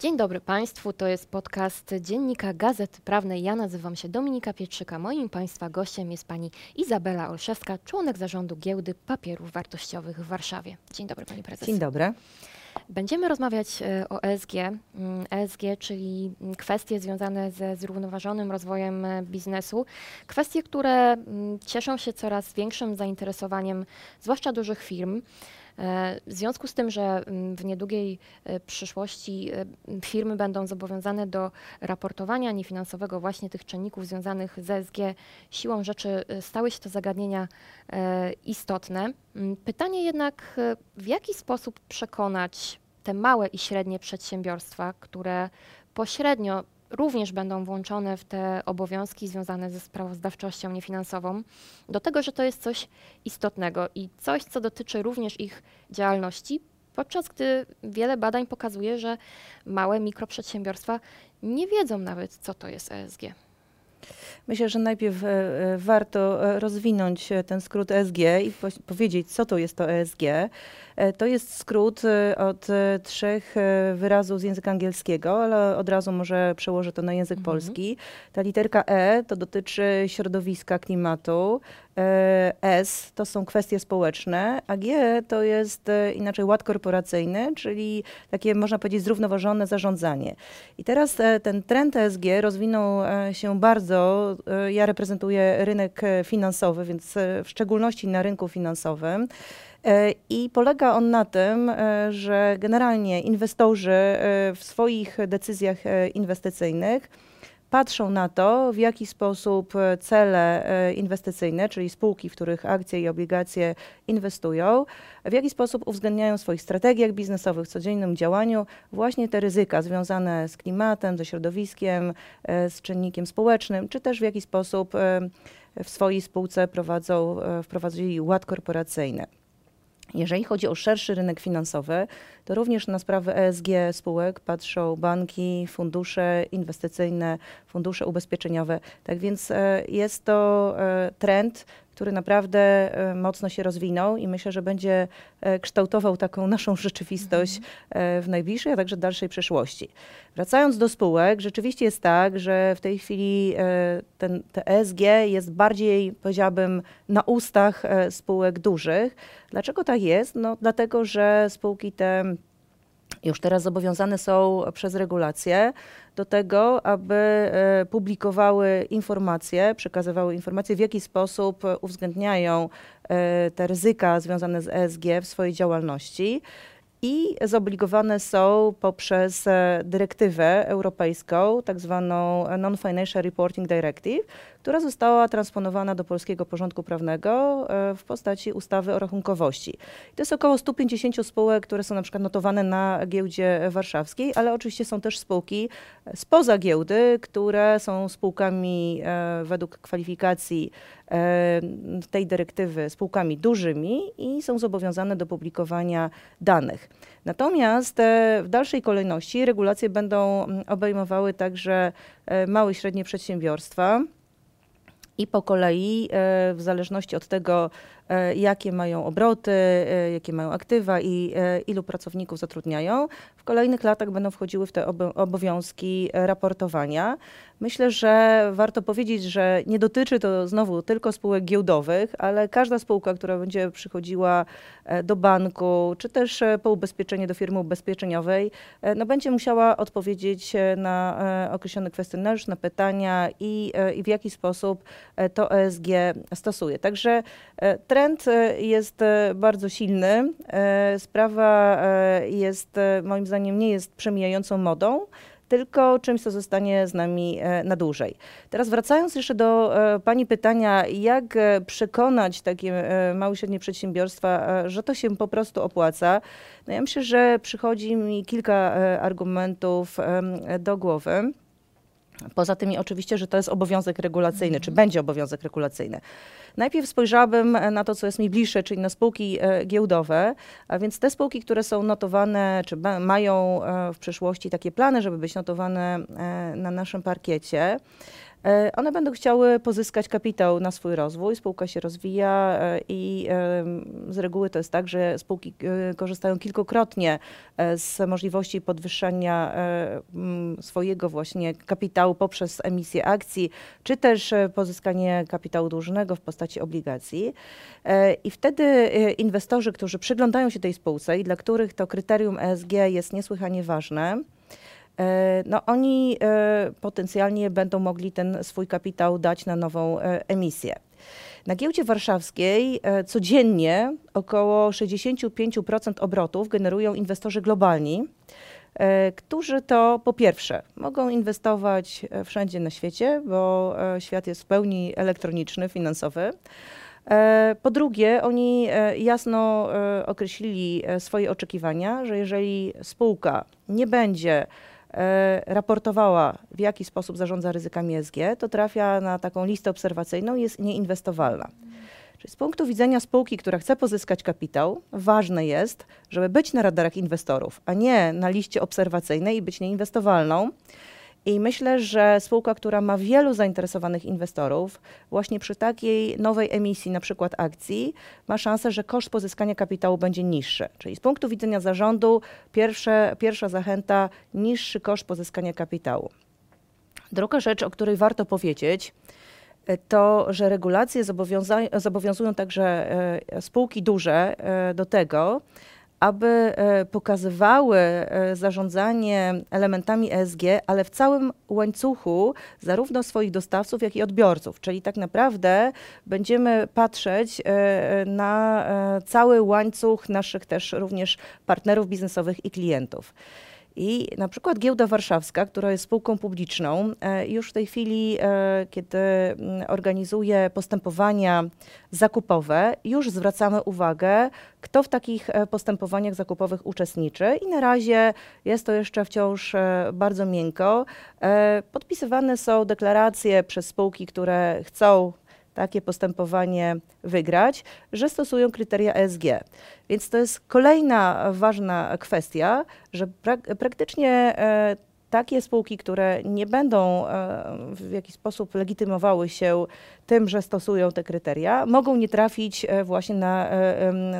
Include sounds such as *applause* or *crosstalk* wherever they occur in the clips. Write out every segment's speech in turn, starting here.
Dzień dobry Państwu, to jest podcast Dziennika Gazety Prawnej. Ja nazywam się Dominika Pietrzyka. Moim Państwa gościem jest Pani Izabela Olszewska, członek zarządu Giełdy Papierów Wartościowych w Warszawie. Dzień dobry Pani Prezes. Dzień dobry. Będziemy rozmawiać e, o ESG. ESG, czyli kwestie związane ze zrównoważonym rozwojem e, biznesu. Kwestie, które cieszą się coraz większym zainteresowaniem, zwłaszcza dużych firm. E, w związku z tym, że mm, w niedługiej e, przyszłości e, firmy będą zobowiązane do raportowania niefinansowego właśnie tych czynników związanych z ESG, siłą rzeczy stały się to zagadnienia istotne. Mm, pytanie jednak, w jaki sposób przekonać te małe i średnie przedsiębiorstwa, które pośrednio również będą włączone w te obowiązki związane ze sprawozdawczością niefinansową, do tego, że to jest coś istotnego i coś, co dotyczy również ich działalności, podczas gdy wiele badań pokazuje, że małe mikroprzedsiębiorstwa nie wiedzą nawet, co to jest ESG. Myślę, że najpierw e, e, warto e, rozwinąć ten skrót ESG i powiedzieć, co to jest to ESG. To jest skrót od trzech wyrazów z języka angielskiego, ale od razu może przełożę to na język mhm. polski. Ta literka E to dotyczy środowiska, klimatu. S to są kwestie społeczne, a G to jest inaczej ład korporacyjny, czyli takie można powiedzieć zrównoważone zarządzanie. I teraz ten trend ESG rozwinął się bardzo E, ja reprezentuję rynek e, finansowy, więc e, w szczególności na rynku finansowym. I polega on na tym, że generalnie inwestorzy w swoich decyzjach inwestycyjnych patrzą na to, w jaki sposób e, cele e, inwestycyjne, czyli spółki, w których akcje i obligacje inwestują, w jaki sposób uwzględniają w swoich strategiach biznesowych, w codziennym działaniu właśnie te ryzyka związane z klimatem, ze środowiskiem, e, z czynnikiem społecznym, czy też w jaki sposób w swojej spółce prowadzą, wprowadzili ład korporacyjny. Jeżeli chodzi o szerszy rynek finansowy, to również na sprawy ESG spółek patrzą banki, fundusze inwestycyjne, fundusze ubezpieczeniowe. Tak więc e, jest to e, trend, który naprawdę e, mocno się rozwinął i myślę, że będzie kształtował taką naszą rzeczywistość w najbliższej, a także dalszej przyszłości. Wracając do spółek, rzeczywiście jest tak, że w tej chwili ten, te ESG jest bardziej, powiedziałabym, na ustach spółek dużych. Dlaczego tak jest? No, dlatego, że spółki te już teraz zobowiązane są przez regulacje do tego, aby e, publikowały informacje, przekazywały informacje, w jaki sposób uwzględniają e, te ryzyka związane z ESG w swojej działalności. I zobligowane są poprzez e, dyrektywę europejską, tak zwaną Non-Financial Reporting Directive, która została transponowana do polskiego porządku prawnego e, w postaci ustawy o rachunkowości. To jest około 150 spółek, które są na przykład notowane na giełdzie warszawskiej, ale oczywiście są też spółki spoza giełdy, które są spółkami e, według kwalifikacji tej dyrektywy spółkami dużymi i są zobowiązane do publikowania danych. Natomiast e, w dalszej kolejności regulacje będą mm, obejmowały także e, małe i średnie przedsiębiorstwa. I po kolei, e, w zależności od tego, jakie mają obroty, e, jakie mają aktywa i e, ilu pracowników zatrudniają. W kolejnych latach będą wchodziły w te obowiązki raportowania. Myślę, że warto powiedzieć, że nie dotyczy to znowu tylko spółek giełdowych, ale każda spółka, która będzie przychodziła do banku, czy też po ubezpieczenie do firmy ubezpieczeniowej, no będzie musiała odpowiedzieć na określony kwestionariusz, na pytania i, i w jaki sposób to ESG stosuje. Także trend trend e, jest e, bardzo silny. E, sprawa jest, moim zdaniem, nie jest przemijającą modą, tylko czymś, co zostanie z nami na dłużej. Teraz wracając jeszcze do Pani pytania, jak przekonać takie małe i średnie przedsiębiorstwa, że to się po prostu opłaca, no ja myślę, że przychodzi mi kilka argumentów do głowy. Poza tym oczywiście, że to jest obowiązek regulacyjny, czy będzie obowiązek regulacyjny. Najpierw spojrzałabym na to, co jest mi bliższe, czyli na spółki e, giełdowe, a więc te spółki, które są notowane, czy mają e, w przyszłości takie plany, żeby być notowane e, na naszym parkiecie. E, one będą chciały pozyskać kapitał na swój rozwój, spółka się rozwija e, i z reguły to jest tak, że spółki e, korzystają kilkukrotnie z możliwości podwyższania swojego właśnie kapitału poprzez emisję akcji, czy też pozyskanie kapitału dłużnego w postaci obligacji. I wtedy inwestorzy, którzy przyglądają się tej spółce i dla których to kryterium ESG jest niesłychanie ważne, no oni e, potencjalnie będą mogli ten swój kapitał dać na nową e, emisję. Na giełdzie warszawskiej codziennie około 65% obrotów generują inwestorzy globalni, którzy to po pierwsze mogą inwestować wszędzie na świecie, bo świat jest w pełni elektroniczny, finansowy. Po drugie, oni jasno określili swoje oczekiwania, że jeżeli spółka nie będzie E, raportowała, w jaki sposób zarządza ryzykami ESG, to trafia na taką listę obserwacyjną i jest nieinwestowalna. Czyli z punktu widzenia spółki, która chce pozyskać kapitał, ważne jest, żeby być na radarach inwestorów, a nie na liście obserwacyjnej i być nieinwestowalną. I myślę, że spółka, która ma wielu zainteresowanych inwestorów, właśnie przy takiej nowej emisji, na przykład akcji, ma szansę, że koszt pozyskania kapitału będzie niższy. Czyli z punktu widzenia zarządu, pierwsze, pierwsza zachęta niższy koszt pozyskania kapitału. Druga rzecz, o której warto powiedzieć, to, że regulacje zobowiązują także e, spółki duże e, do tego, aby e, pokazywały e, zarządzanie elementami ESG, ale w całym łańcuchu zarówno swoich dostawców, jak i odbiorców. Czyli tak naprawdę będziemy patrzeć e, na cały łańcuch naszych też również partnerów biznesowych i klientów. I na przykład Giełda Warszawska, która jest spółką publiczną, e, już w tej chwili, e, kiedy mm, organizuje postępowania zakupowe, już zwracamy uwagę, kto w takich e, postępowaniach zakupowych uczestniczy i na razie jest to jeszcze wciąż bardzo miękko. Podpisywane są deklaracje przez spółki, które chcą takie postępowanie wygrać, że stosują kryteria ESG. Więc to jest kolejna ważna kwestia, że prak praktycznie e, takie spółki, które nie będą e, w jakiś sposób legitymowały się tym, że stosują te kryteria, mogą nie trafić e, właśnie na,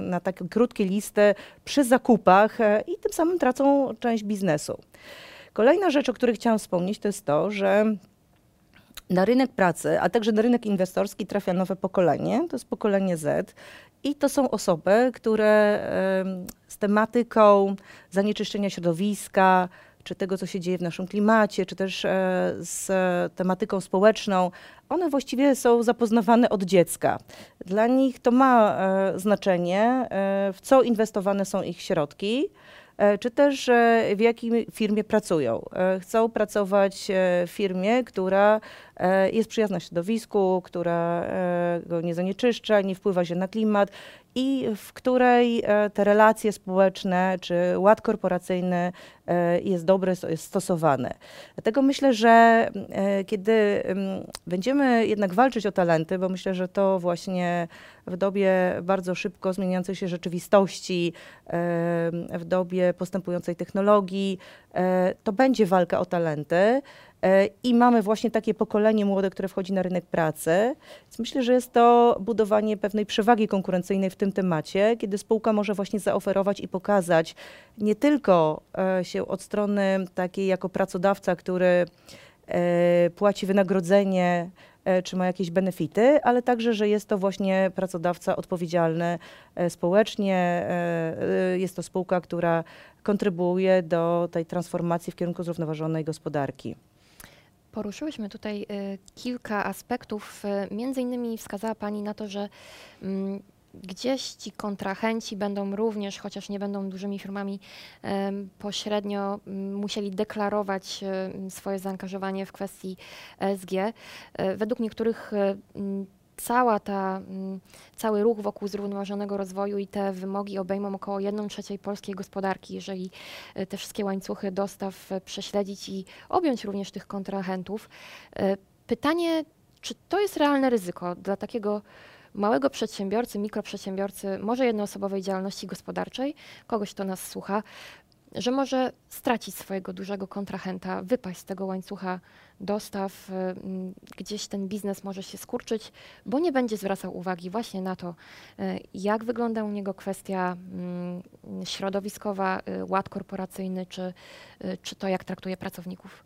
na takie krótkie listy przy zakupach i tym samym tracą część biznesu. Kolejna rzecz, o której chciałam wspomnieć, to jest to, że na rynek pracy, a także na rynek inwestorski trafia nowe pokolenie, to jest pokolenie Z. I to są osoby, które z tematyką zanieczyszczenia środowiska, czy tego, co się dzieje w naszym klimacie, czy też e, z tematyką społeczną, one właściwie są zapoznawane od dziecka. Dla nich to ma e, znaczenie, e, w co inwestowane są ich środki. Czy też w jakiej firmie pracują. Chcą pracować w firmie, która jest przyjazna środowisku, która go nie zanieczyszcza, nie wpływa się na klimat i w której te relacje społeczne czy ład korporacyjny jest dobry, jest stosowany. Dlatego myślę, że kiedy będziemy jednak walczyć o talenty, bo myślę, że to właśnie w dobie bardzo szybko zmieniającej się rzeczywistości, w dobie postępującej technologii, e, to będzie walka o talenty. E, I mamy właśnie takie pokolenie młode, które wchodzi na rynek pracy. Więc myślę, że jest to budowanie pewnej przewagi konkurencyjnej w tym temacie, kiedy spółka może właśnie zaoferować i pokazać nie tylko e, się od strony takiej jako pracodawca, który płaci wynagrodzenie E, czy ma jakieś benefity, ale także, że jest to właśnie pracodawca odpowiedzialny e, społecznie, e, jest to spółka, która kontrybuuje do tej transformacji w kierunku zrównoważonej gospodarki. Poruszyłyśmy tutaj kilka aspektów. Między innymi wskazała Pani na to, że mm, gdzieś ci kontrahenci będą również, chociaż nie będą dużymi firmami, pośrednio musieli deklarować swoje zaangażowanie w kwestii ESG. E, według niektórych e, cała ta, cały ruch wokół zrównoważonego rozwoju i te wymogi obejmą około 1 trzeciej polskiej gospodarki, jeżeli e, te wszystkie łańcuchy dostaw prześledzić i objąć również tych kontrahentów. Pytanie, czy to jest realne ryzyko dla takiego małego przedsiębiorcy, mikroprzedsiębiorcy, może jednoosobowej działalności gospodarczej, kogoś, kto nas słucha, że może stracić swojego dużego kontrahenta, wypaść z tego łańcucha dostaw, gdzieś ten biznes może się skurczyć, bo nie będzie zwracał uwagi właśnie na to, jak wygląda u niego kwestia środowiskowa, ład korporacyjny, czy, czy to, jak traktuje pracowników.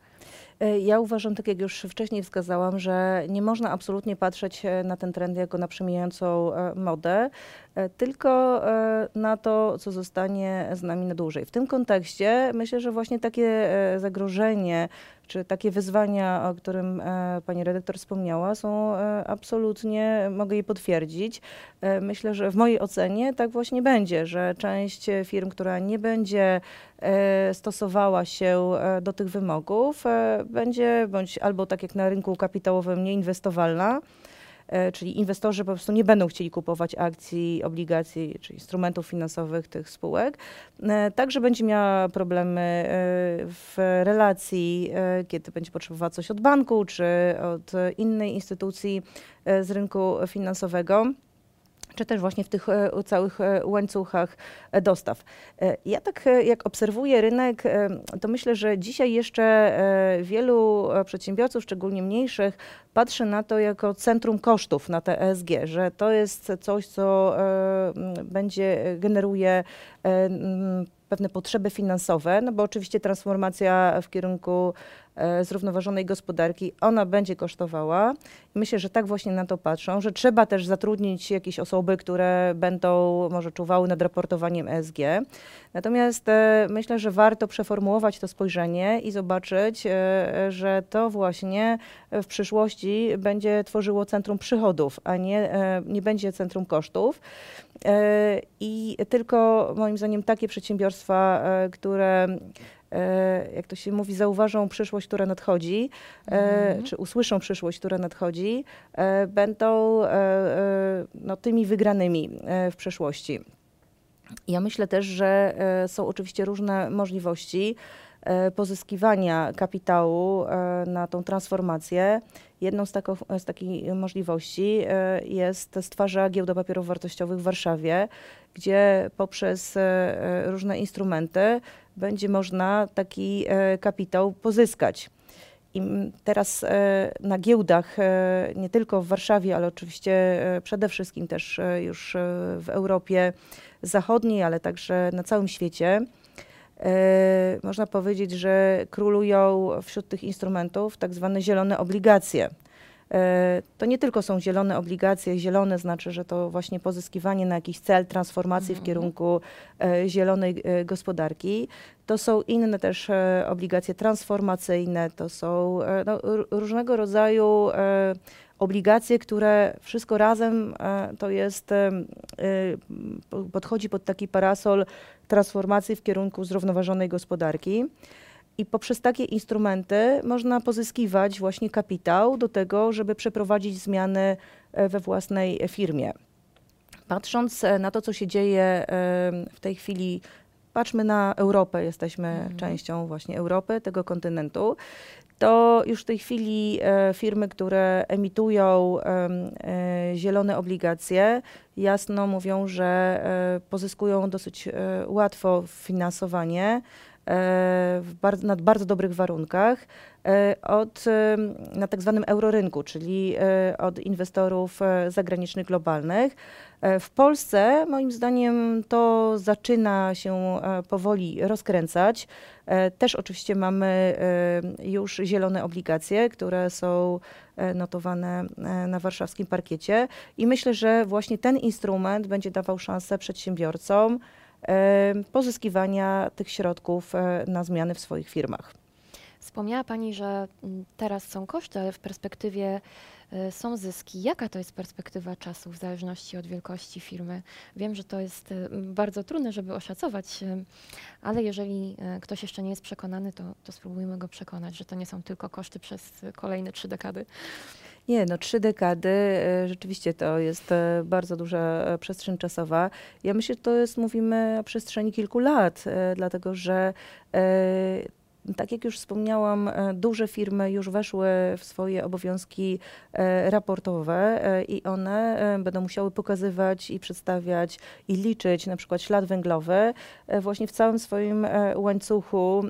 E, ja uważam, tak jak już wcześniej wskazałam, że nie można absolutnie patrzeć e, na ten trend jako na przemijającą e, modę, tylko na to, co zostanie z nami na dłużej. W tym kontekście myślę, że właśnie takie zagrożenie czy takie wyzwania, o którym pani redaktor wspomniała, są absolutnie, mogę je potwierdzić. Myślę, że w mojej ocenie tak właśnie będzie, że część firm, która nie będzie stosowała się do tych wymogów, będzie bądź albo tak jak na rynku kapitałowym nieinwestowalna, e, czyli inwestorzy po prostu nie będą chcieli kupować akcji, obligacji czy instrumentów finansowych tych spółek. E, także będzie miała problemy e, w relacji, kiedy będzie potrzebowała coś od banku czy od innej instytucji z rynku finansowego czy też właśnie w tych e, całych e, łańcuchach e, dostaw. Ja tak jak obserwuję rynek, to myślę, że dzisiaj jeszcze wielu przedsiębiorców, szczególnie mniejszych, patrzy na to jako centrum kosztów na te ESG, że to jest coś, co będzie generuje pewne potrzeby finansowe, no bo oczywiście transformacja w kierunku zrównoważonej gospodarki, ona będzie kosztowała. Myślę, że tak właśnie na to patrzą, że trzeba też zatrudnić jakieś osoby, które będą może czuwały nad raportowaniem ESG. Natomiast e, myślę, że warto przeformułować to spojrzenie i zobaczyć, e, że to właśnie w przyszłości będzie tworzyło centrum przychodów, a nie, nie będzie centrum kosztów. I tylko moim zdaniem takie przedsiębiorstwa, e, które e, jak to się mówi, zauważą przyszłość, która nadchodzi, mm. czy usłyszą przyszłość, która nadchodzi, będą no, tymi wygranymi w przyszłości. Ja myślę też, że są oczywiście różne możliwości pozyskiwania kapitału na tą transformację. Jedną z, tako, z takich możliwości e, jest stwarza giełda papierów wartościowych w Warszawie, gdzie poprzez e, różne instrumenty będzie można taki e, kapitał pozyskać. I teraz na giełdach, nie tylko w Warszawie, ale oczywiście przede wszystkim też już w Europie Zachodniej, ale także na całym świecie, E, można powiedzieć, że królują wśród tych instrumentów tak zwane zielone obligacje. E, to nie tylko są zielone obligacje, zielone znaczy, że to właśnie pozyskiwanie na jakiś cel transformacji w mhm. kierunku e, zielonej gospodarki. To są inne też obligacje transformacyjne, to są no, różnego rodzaju obligacje, które wszystko razem to jest, podchodzi pod taki parasol transformacji w kierunku zrównoważonej gospodarki. I poprzez takie instrumenty można pozyskiwać właśnie kapitał do tego, żeby przeprowadzić zmiany e, we własnej firmie. Patrząc e, na to, co się dzieje e, w tej chwili, patrzmy na Europę, jesteśmy mhm. częścią właśnie Europy, tego kontynentu, to już w tej chwili firmy, które emitują zielone obligacje, jasno mówią, że pozyskują dosyć łatwo finansowanie E, bardzo, na bardzo dobrych warunkach e, od, e, na tak zwanym eurorynku, czyli od inwestorów zagranicznych, globalnych. W Polsce moim zdaniem to zaczyna się powoli rozkręcać. Też oczywiście mamy już zielone obligacje, które są notowane na warszawskim parkiecie i myślę, że właśnie ten instrument będzie dawał szansę przedsiębiorcom, pozyskiwania tych środków e, na zmiany w swoich firmach. Wspomniała Pani, że mm, teraz są koszty, ale w perspektywie e, są zyski. Jaka to jest perspektywa czasu w zależności od wielkości firmy? Wiem, że to jest e, bardzo trudne, żeby oszacować, ale jeżeli ktoś jeszcze nie jest przekonany, to, to spróbujmy go przekonać, że to nie są tylko koszty przez kolejne trzy dekady. Nie, no trzy dekady, e, rzeczywiście to jest e, bardzo duża e, przestrzeń czasowa. Ja myślę, że to jest, mówimy o przestrzeni kilku lat, dlatego że tak jak już wspomniałam, duże firmy już weszły w swoje obowiązki raportowe i one będą musiały pokazywać i przedstawiać i liczyć na przykład ślad węglowy właśnie w całym swoim łańcuchu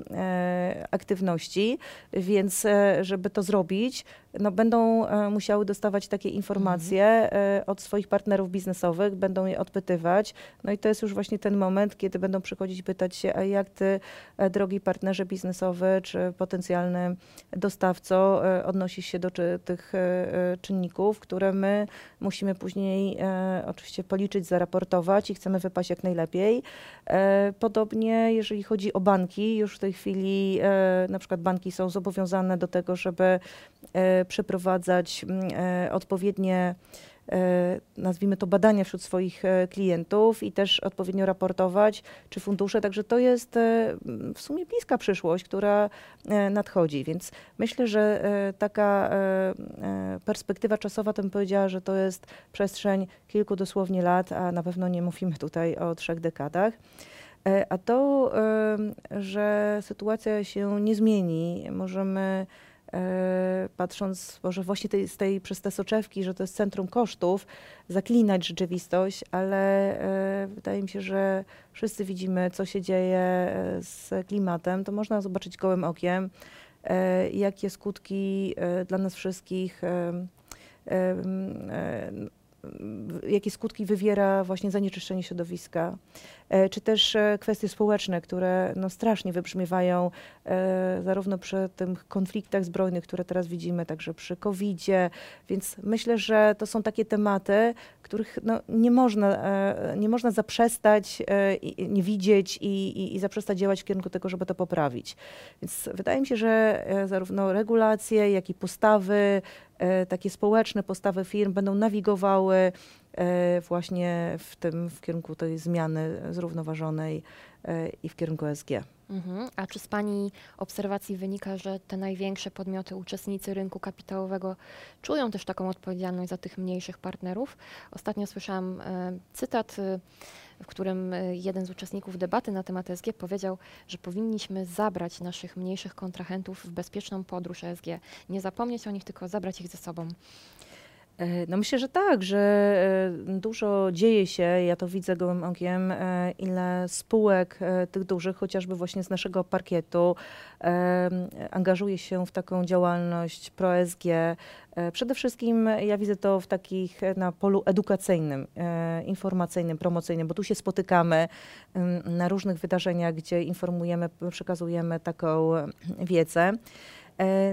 aktywności, więc żeby to zrobić, no, będą musiały dostawać takie informacje mhm. od swoich partnerów biznesowych, będą je odpytywać. No i to jest już właśnie ten moment, kiedy będą przychodzić pytać się, a jak ty, e, drogi partnerze biznesowy, czy potencjalny dostawco, e, odnosisz się do czy, tych e, czynników, które my musimy później oczywiście policzyć, zaraportować i chcemy wypaść jak najlepiej. Podobnie, jeżeli chodzi o banki, już w tej chwili na przykład banki są zobowiązane do tego, żeby przeprowadzać odpowiednie E, nazwijmy to, badania wśród swoich e, klientów i też odpowiednio raportować, czy fundusze. Także to jest e, w sumie bliska przyszłość, która nadchodzi. Więc myślę, że taka perspektywa czasowa, to bym powiedziała, że to jest przestrzeń kilku dosłownie lat, a na pewno nie mówimy tutaj o trzech dekadach. A to, że sytuacja się nie zmieni, możemy E, patrząc może właśnie tej, z tej, przez te soczewki, że to jest centrum kosztów, zaklinać rzeczywistość, ale e, wydaje mi się, że wszyscy widzimy, co się dzieje e, z klimatem, to można zobaczyć gołym okiem, jakie skutki dla nas wszystkich jakie skutki wywiera właśnie zanieczyszczenie środowiska, e, czy też e, kwestie społeczne, które no strasznie wybrzmiewają e, zarówno przy tych konfliktach zbrojnych, które teraz widzimy, także przy COVID-zie, więc myślę, że to są takie tematy, których no nie, można, nie można zaprzestać, nie widzieć i, i, i zaprzestać działać w kierunku tego, żeby to poprawić. Więc wydaje mi się, że zarówno regulacje, jak i postawy, takie społeczne postawy firm będą nawigowały e, właśnie w tym, w kierunku tej zmiany zrównoważonej e, i w kierunku SG. Mhm. A czy z Pani obserwacji wynika, że te największe podmioty, uczestnicy rynku kapitałowego czują też taką odpowiedzialność za tych mniejszych partnerów? Ostatnio słyszałam cytat w którym e, jeden z uczestników debaty na temat ESG powiedział, że powinniśmy zabrać naszych mniejszych kontrahentów w bezpieczną podróż ESG. Nie zapomnieć o nich, tylko zabrać ich ze sobą. E, no myślę, że tak, że e, dużo dzieje się, ja to widzę gołym okiem, ile spółek tych dużych, chociażby właśnie z naszego parkietu, angażuje się w taką działalność pro-SG, E, przede wszystkim ja widzę to w takich e, na polu edukacyjnym, e, informacyjnym, promocyjnym, bo tu się spotykamy na różnych wydarzeniach, gdzie informujemy, przekazujemy taką wiedzę.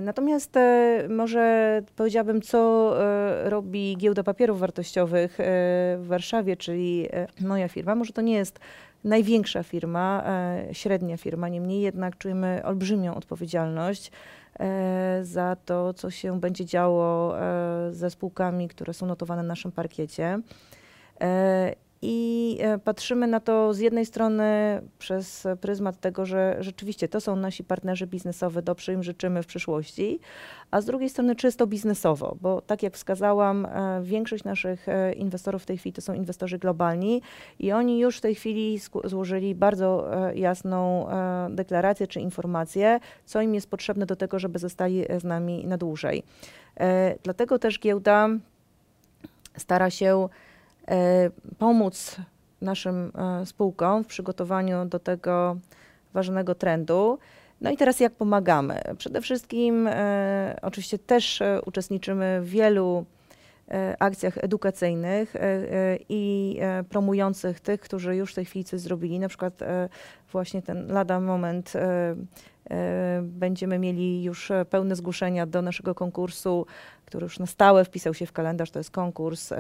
Natomiast może powiedziałabym, co robi Giełda Papierów Wartościowych w Warszawie, czyli moja firma. Może to nie jest największa firma, średnia firma, niemniej jednak czujemy olbrzymią odpowiedzialność E, za to, co się będzie działo e, ze spółkami, które są notowane na naszym parkiecie. E, I patrzymy na to z jednej strony przez pryzmat tego, że rzeczywiście to są nasi partnerzy biznesowi, dobrze im życzymy w przyszłości, a z drugiej strony czysto biznesowo, bo tak jak wskazałam, e, większość naszych e, inwestorów w tej chwili to są inwestorzy globalni i oni już w tej chwili złożyli bardzo e, jasną deklarację czy informację, co im jest potrzebne do tego, żeby zostali z nami na dłużej. Dlatego też giełda stara się pomóc naszym spółkom w przygotowaniu do tego ważnego trendu. No i teraz jak pomagamy? Przede wszystkim e, oczywiście też e, uczestniczymy w wielu e, akcjach edukacyjnych e, e, i e, promujących tych, którzy już w tej chwili coś zrobili. Na przykład właśnie ten lada moment będziemy mieli już pełne zgłoszenia do naszego konkursu, który już na stałe wpisał się w kalendarz. To jest konkurs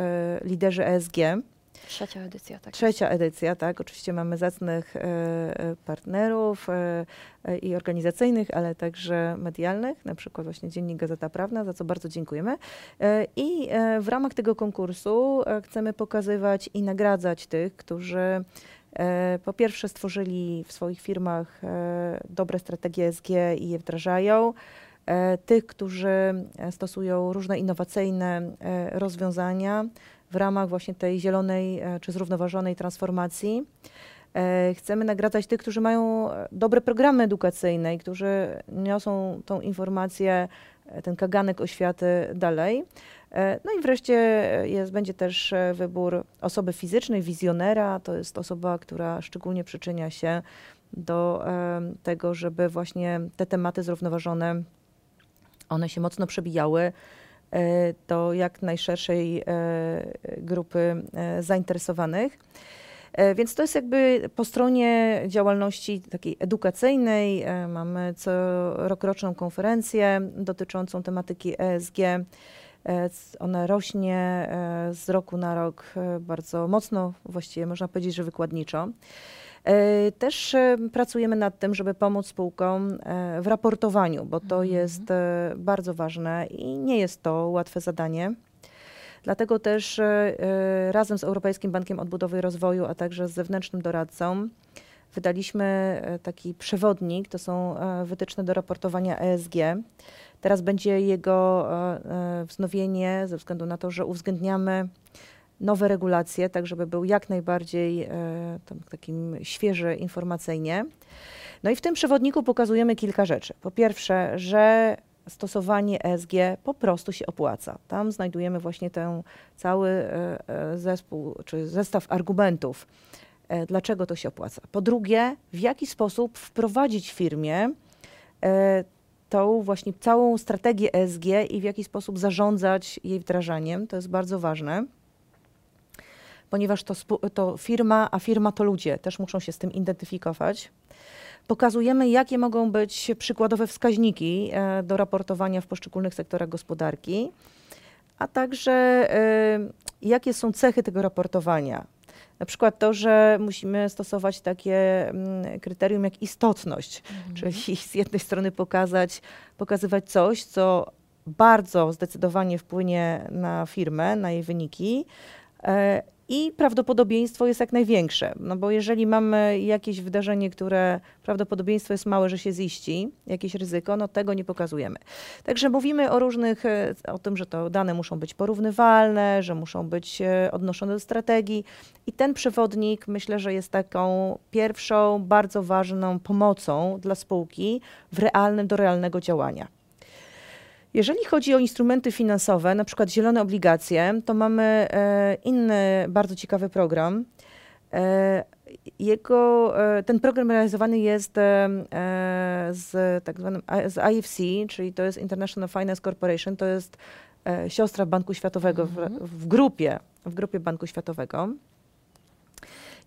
Liderzy ESG. Trzecia edycja, tak. Trzecia edycja, tak. Oczywiście mamy zacnych e, e, partnerów e, i organizacyjnych, ale także medialnych, na przykład właśnie Dziennik Gazeta Prawna, za co bardzo dziękujemy. I w ramach tego konkursu chcemy pokazywać i nagradzać tych, którzy po pierwsze stworzyli w swoich firmach dobre strategie SG i je wdrażają tych, którzy stosują różne innowacyjne rozwiązania, w ramach właśnie tej zielonej e, czy zrównoważonej transformacji. Chcemy nagradzać tych, którzy mają dobre programy edukacyjne i którzy niosą tą informację, ten kaganek oświaty dalej. No i wreszcie jest, będzie też wybór osoby fizycznej, wizjonera. To jest osoba, która szczególnie przyczynia się do tego, żeby właśnie te tematy zrównoważone, one się mocno przebijały e, do jak najszerszej e, grupy e, zainteresowanych. Więc to jest jakby po stronie działalności takiej edukacyjnej. Mamy co rokroczną konferencję dotyczącą tematyki ESG. Ona rośnie z roku na rok bardzo mocno, właściwie można powiedzieć, że wykładniczo. E, też e, pracujemy nad tym, żeby pomóc spółkom e, w raportowaniu, bo to mhm. jest bardzo ważne i nie jest to łatwe zadanie. Dlatego też razem z Europejskim Bankiem Odbudowy i Rozwoju, a także z zewnętrznym doradcą wydaliśmy taki przewodnik, to są wytyczne do raportowania ESG. Teraz będzie jego wznowienie ze względu na to, że uwzględniamy nowe regulacje, tak żeby był jak najbardziej e, takim świeży informacyjnie. No i w tym przewodniku pokazujemy kilka rzeczy. Po pierwsze, że stosowanie ESG po prostu się opłaca. Tam znajdujemy właśnie ten cały e, e, zespół, czy zestaw argumentów, dlaczego to się opłaca. Po drugie, w jaki sposób wprowadzić firmie tą właśnie całą strategię ESG i w jaki sposób zarządzać jej wdrażaniem. To jest bardzo ważne ponieważ to, to firma, a firma to ludzie, też muszą się z tym identyfikować. Pokazujemy, jakie mogą być przykładowe wskaźniki e, do raportowania w poszczególnych sektorach gospodarki, a także e, jakie są cechy tego raportowania. Na przykład to, że musimy stosować takie mm, kryterium jak istotność, mhm. czyli *laughs* z jednej strony pokazać, pokazywać coś, co bardzo zdecydowanie wpłynie na firmę, na jej wyniki, e, i prawdopodobieństwo jest jak największe. No bo jeżeli mamy jakieś wydarzenie, które prawdopodobieństwo jest małe, że się ziści, jakieś ryzyko, no tego nie pokazujemy. Także mówimy o różnych, e, o tym, że to dane muszą być porównywalne, że muszą być e, odnoszone do strategii i ten przewodnik myślę, że jest taką pierwszą, bardzo ważną pomocą dla spółki w realnym, do realnego działania. Jeżeli chodzi o instrumenty finansowe, na przykład zielone obligacje, to mamy e, inny bardzo ciekawy program. E, jego, e, ten program realizowany jest z tak zwanym z IFC, czyli to jest International Finance Corporation, to jest siostra Banku Światowego w, mhm. w grupie, w grupie Banku Światowego.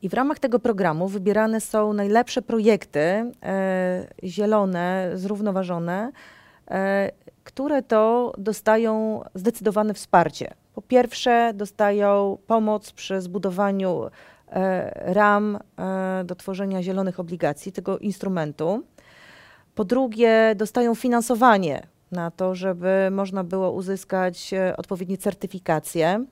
I w ramach tego programu wybierane są najlepsze projekty zielone, zrównoważone, które to dostają zdecydowane wsparcie. Po pierwsze, dostają pomoc przy zbudowaniu e, ram e, do tworzenia zielonych obligacji, tego instrumentu. Po drugie, dostają finansowanie na to, żeby można było uzyskać e, odpowiednie certyfikacje. Mhm.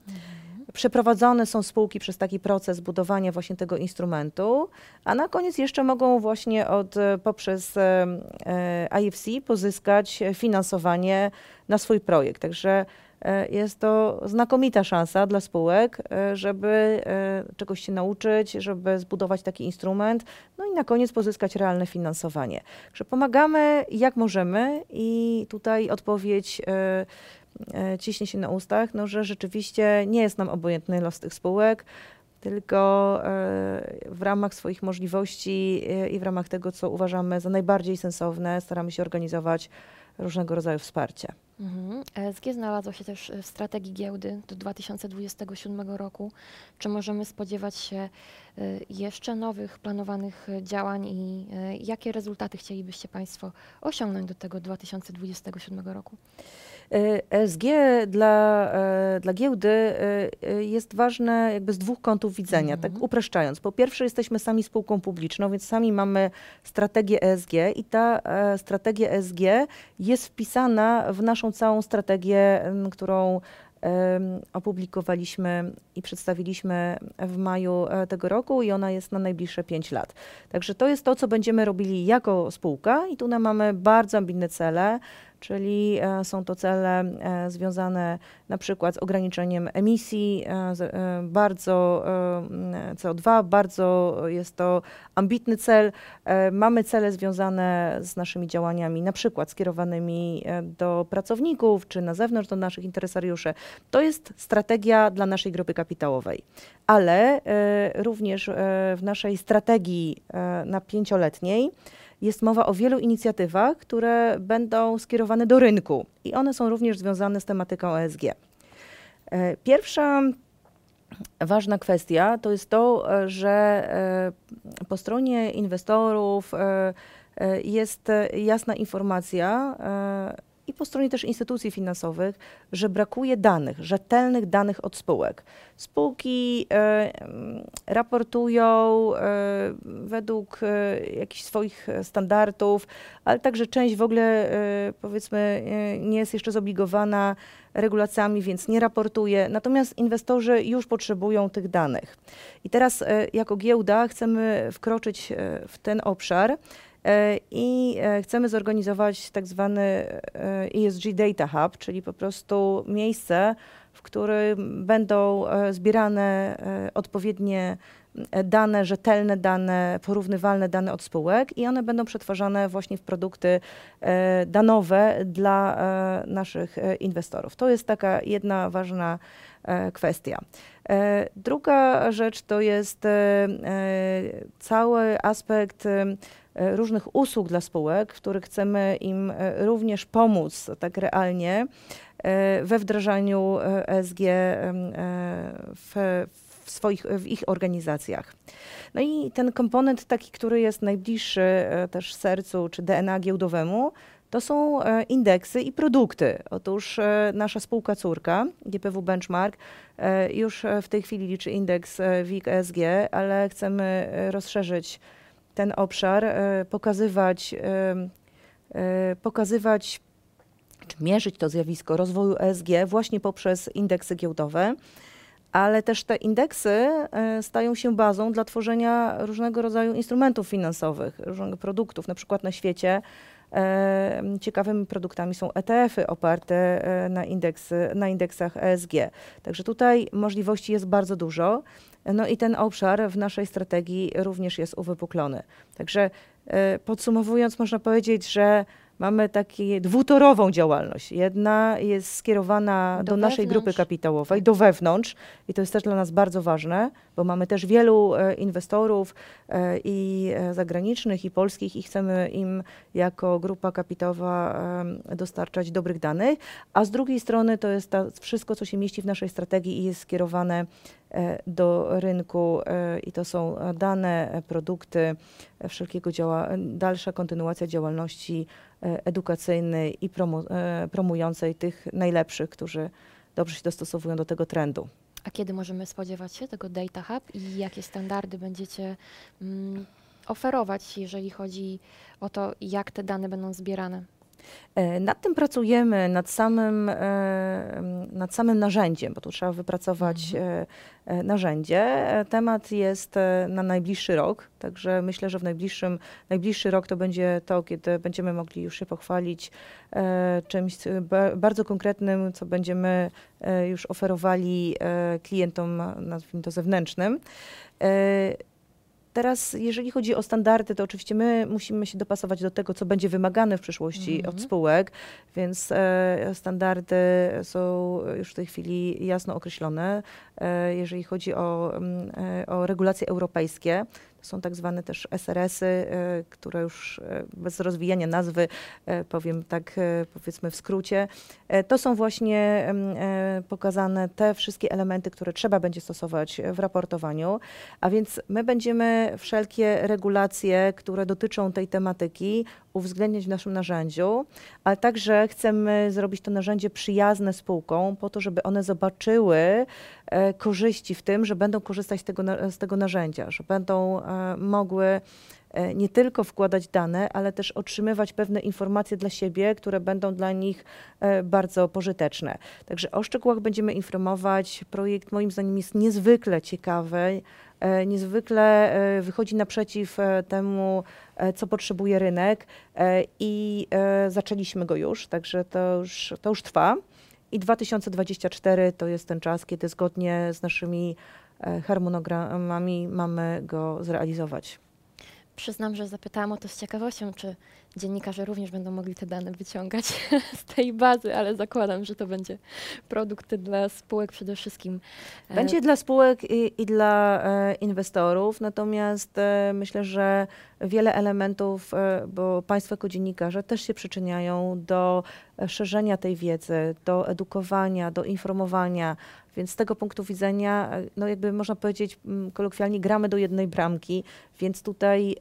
Przeprowadzone są spółki przez taki proces budowania właśnie tego instrumentu, a na koniec jeszcze mogą właśnie od, poprzez e, IFC pozyskać finansowanie na swój projekt. Także e, jest to znakomita szansa dla spółek, e, żeby czegoś się nauczyć, żeby zbudować taki instrument, no i na koniec pozyskać realne finansowanie. Także pomagamy jak możemy i tutaj odpowiedź E, ciśnie się na ustach, no, że rzeczywiście nie jest nam obojętny los tych spółek, tylko e, w ramach swoich możliwości e, i w ramach tego, co uważamy za najbardziej sensowne, staramy się organizować różnego rodzaju wsparcie. Mhm. ESG znalazło się też w strategii giełdy do 2027 roku. Czy możemy spodziewać się jeszcze nowych planowanych działań i jakie rezultaty chcielibyście Państwo osiągnąć do tego 2027 roku? ESG dla, e, dla giełdy e, e, jest ważne jakby z dwóch kątów widzenia, tak mhm. upraszczając. Po pierwsze jesteśmy sami spółką publiczną, więc sami mamy strategię ESG i ta strategia ESG jest wpisana w naszą całą strategię, którą opublikowaliśmy i przedstawiliśmy w maju tego roku i ona jest na najbliższe 5 lat. Także to jest to, co będziemy robili jako spółka i tu mamy bardzo ambitne cele, czyli e, są to cele e, związane na przykład z ograniczeniem emisji e, bardzo CO2, bardzo jest to ambitny cel. Mamy cele związane z naszymi działaniami, na przykład skierowanymi do pracowników czy na zewnątrz do naszych interesariuszy. To jest strategia dla naszej grupy kapitałowej, ale również w naszej strategii na pięcioletniej jest mowa o wielu inicjatywach, które będą skierowane do rynku i one są również związane z tematyką ESG. E, pierwsza ważna kwestia to jest to, e, że e, po stronie inwestorów jest jasna informacja, i po stronie też instytucji finansowych, że brakuje danych, rzetelnych danych od spółek. Spółki e, raportują e, według e, jakichś swoich standardów, ale także część w ogóle powiedzmy nie jest jeszcze zobligowana regulacjami, więc nie raportuje. Natomiast inwestorzy już potrzebują tych danych. I teraz jako giełda chcemy wkroczyć w ten obszar i e, chcemy zorganizować tak zwany ESG e Data Hub, czyli po prostu miejsce, w którym będą zbierane odpowiednie dane, rzetelne dane, porównywalne dane od spółek i one będą przetwarzane właśnie w produkty danowe dla naszych inwestorów. To jest taka jedna ważna kwestia. Druga rzecz to jest cały aspekt E, różnych usług dla spółek, w których chcemy im e, również pomóc tak realnie e, we wdrażaniu ESG w, w, swoich, w ich organizacjach. No i ten komponent taki, który jest najbliższy też sercu czy DNA giełdowemu, to są indeksy i produkty. Otóż nasza spółka córka, GPW Benchmark, już w tej chwili liczy indeks WIG ESG, ale chcemy rozszerzyć ten obszar, e, pokazywać, e, e, pokazywać czy mierzyć to zjawisko rozwoju ESG właśnie poprzez indeksy giełdowe, ale też te indeksy stają się bazą dla tworzenia różnego rodzaju instrumentów finansowych, różnych produktów. Na przykład na świecie ciekawymi produktami są ETF-y oparte na, indeksy, na indeksach ESG. Także tutaj możliwości jest bardzo dużo. No i ten obszar w naszej strategii również jest uwypuklony. Także e, podsumowując, można powiedzieć, że mamy taką dwutorową działalność. Jedna jest skierowana do, do naszej grupy kapitałowej, do wewnątrz. I to jest też dla nas bardzo ważne, bo mamy też wielu e, inwestorów e, i e, zagranicznych, i polskich i chcemy im jako grupa kapitałowa e, dostarczać dobrych danych, a z drugiej strony to jest ta, wszystko, co się mieści w naszej strategii i jest skierowane e, do rynku e, i to są dane, produkty, wszelkiego działa, dalsza kontynuacja działalności edukacyjnej i promu e, promującej tych najlepszych, którzy dobrze się dostosowują do tego trendu. A kiedy możemy spodziewać się tego Data Hub i jakie standardy będziecie mm, oferować, jeżeli chodzi o to, jak te dane będą zbierane? E, nad tym pracujemy, nad samym, e, nad samym narzędziem, bo tu trzeba wypracować mhm. E, narzędzie. Temat jest na najbliższy rok, także myślę, że w najbliższym, najbliższy rok to będzie to, kiedy będziemy mogli już się pochwalić czymś bardzo konkretnym, co będziemy już oferowali klientom, nazwijmy to zewnętrznym. Teraz, jeżeli chodzi o standardy, to oczywiście my musimy się dopasować do tego, co będzie wymagane w przyszłości mm -hmm. od spółek, więc e, standardy są już w tej chwili jasno określone. E, jeżeli chodzi o, mm, e, o regulacje europejskie, są tak zwane też SRS-y, e, które już e, bez rozwijania nazwy e, powiem tak powiedzmy w skrócie. To są właśnie pokazane te wszystkie elementy, które trzeba będzie stosować w raportowaniu, a więc my będziemy wszelkie regulacje, które dotyczą tej tematyki uwzględniać w naszym narzędziu, ale także chcemy zrobić to narzędzie przyjazne spółkom po to, żeby one zobaczyły korzyści w tym, że będą korzystać z tego, z tego narzędzia, że będą mogły e, nie tylko wkładać dane, ale też otrzymywać pewne informacje dla siebie, które będą dla nich e, bardzo pożyteczne. Także o szczegółach będziemy informować. Projekt moim zdaniem jest niezwykle ciekawy. E, niezwykle e, wychodzi naprzeciw e, temu, co potrzebuje rynek i zaczęliśmy go już, także to już, to już trwa. I 2024 to jest ten czas, kiedy zgodnie z naszymi harmonogramami mamy go zrealizować. Przyznam, że zapytałam o to z ciekawością, czy dziennikarze również będą mogli te dane wyciągać *laughs* z tej bazy, ale zakładam, że to będzie produkt dla spółek przede wszystkim. E, będzie dla spółek i, i dla e, inwestorów, natomiast e, myślę, że wiele elementów, e, bo Państwo jako dziennikarze też się przyczyniają do e, szerzenia tej wiedzy, do edukowania, do informowania, więc z tego punktu widzenia, e, no jakby można powiedzieć mm, kolokwialnie, gramy do jednej bramki, więc tutaj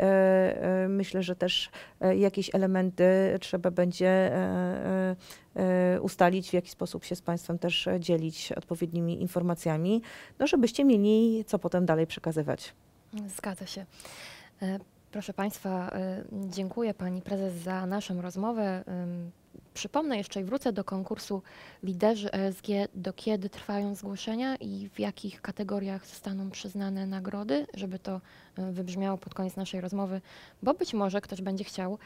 myślę, że też jakieś elementy trzeba będzie ustalić, w jaki sposób się z Państwem też dzielić odpowiednimi informacjami, no żebyście mieli co potem dalej przekazywać. Zgadza się. Proszę Państwa, dziękuję Pani Prezes za naszą rozmowę. Przypomnę jeszcze i wrócę do konkursu Liderzy ESG, do kiedy trwają zgłoszenia i w jakich kategoriach zostaną przyznane nagrody, żeby to y, wybrzmiało pod koniec naszej rozmowy, bo być może ktoś będzie chciał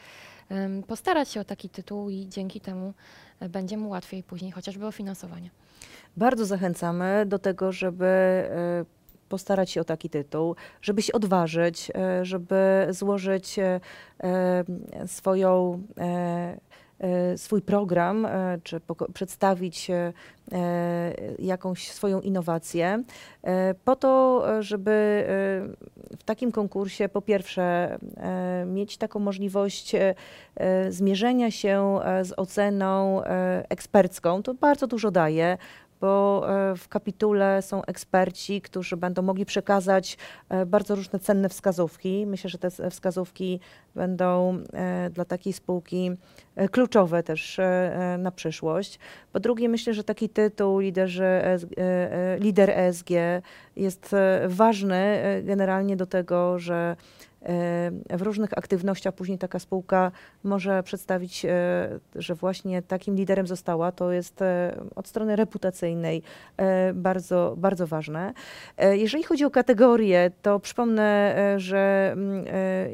postarać się o taki tytuł i dzięki temu y, będzie mu łatwiej później chociażby o finansowanie. Bardzo zachęcamy do tego, żeby postarać się o taki tytuł, żeby się odważyć, e, żeby złożyć e, e, swoją swój program, czy przedstawić jakąś swoją innowację, po to, żeby w takim konkursie po pierwsze mieć taką możliwość zmierzenia się z oceną ekspercką. To bardzo dużo daje, bo e, w kapitule są eksperci, którzy będą mogli przekazać e, bardzo różne cenne wskazówki. Myślę, że te wskazówki będą e, dla takiej spółki kluczowe też na przyszłość. Po drugie, myślę, że taki tytuł liderzy, lider ESG jest ważny generalnie do tego, że w różnych aktywnościach później taka spółka może przedstawić, e, że właśnie takim liderem została. To jest e, od strony reputacyjnej e, bardzo, bardzo ważne. Jeżeli chodzi o kategorię, to przypomnę, że mm,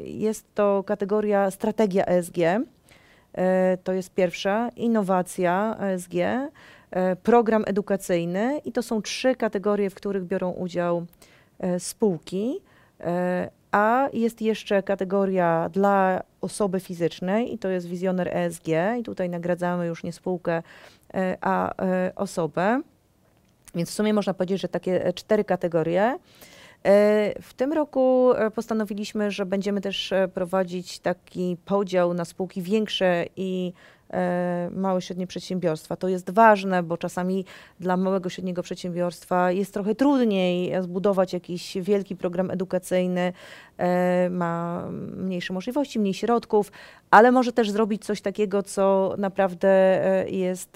jest to kategoria strategia ESG. To jest pierwsza, innowacja ESG, program edukacyjny i to są trzy kategorie, w których biorą udział spółki a jest jeszcze kategoria dla osoby fizycznej i to jest wizjoner ESG i tutaj nagradzamy już nie spółkę, e, a e, osobę. Więc w sumie można powiedzieć, że takie cztery kategorie. E, w tym roku postanowiliśmy, że będziemy też prowadzić taki podział na spółki większe i E, małe i średnie przedsiębiorstwa. To jest ważne, bo czasami dla małego i średniego przedsiębiorstwa jest trochę trudniej zbudować jakiś wielki program edukacyjny, e, ma mniejsze możliwości, mniej środków, ale może też zrobić coś takiego, co naprawdę e, jest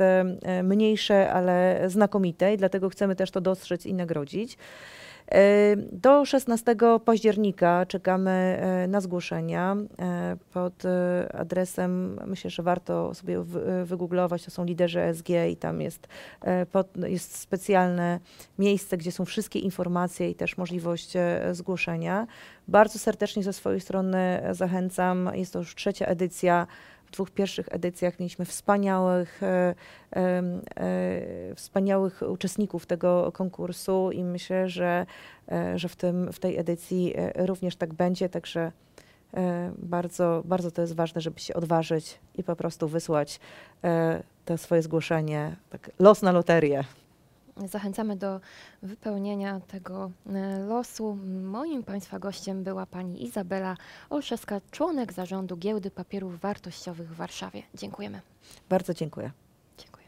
mniejsze, ale znakomite i dlatego chcemy też to dostrzec i nagrodzić. Do 16 października czekamy e, na zgłoszenia e, pod e, adresem, myślę, że warto sobie wygooglować, to są liderzy SG i tam jest, pod, jest specjalne miejsce, gdzie są wszystkie informacje i też możliwość zgłoszenia. Bardzo serdecznie ze swojej strony zachęcam, jest to już trzecia edycja dwóch pierwszych edycjach mieliśmy wspaniałych, e, e, wspaniałych uczestników tego konkursu i myślę, że, e, że w, tym, w tej edycji również tak będzie, także bardzo, bardzo to jest ważne, żeby się odważyć i po prostu wysłać to swoje zgłoszenie, tak los na loterię. Zachęcamy do wypełnienia tego e, losu. Moim Państwa gościem była pani Izabela Olszewska, członek zarządu Giełdy Papierów Wartościowych w Warszawie. Dziękujemy. Bardzo dziękuję. Dziękuję.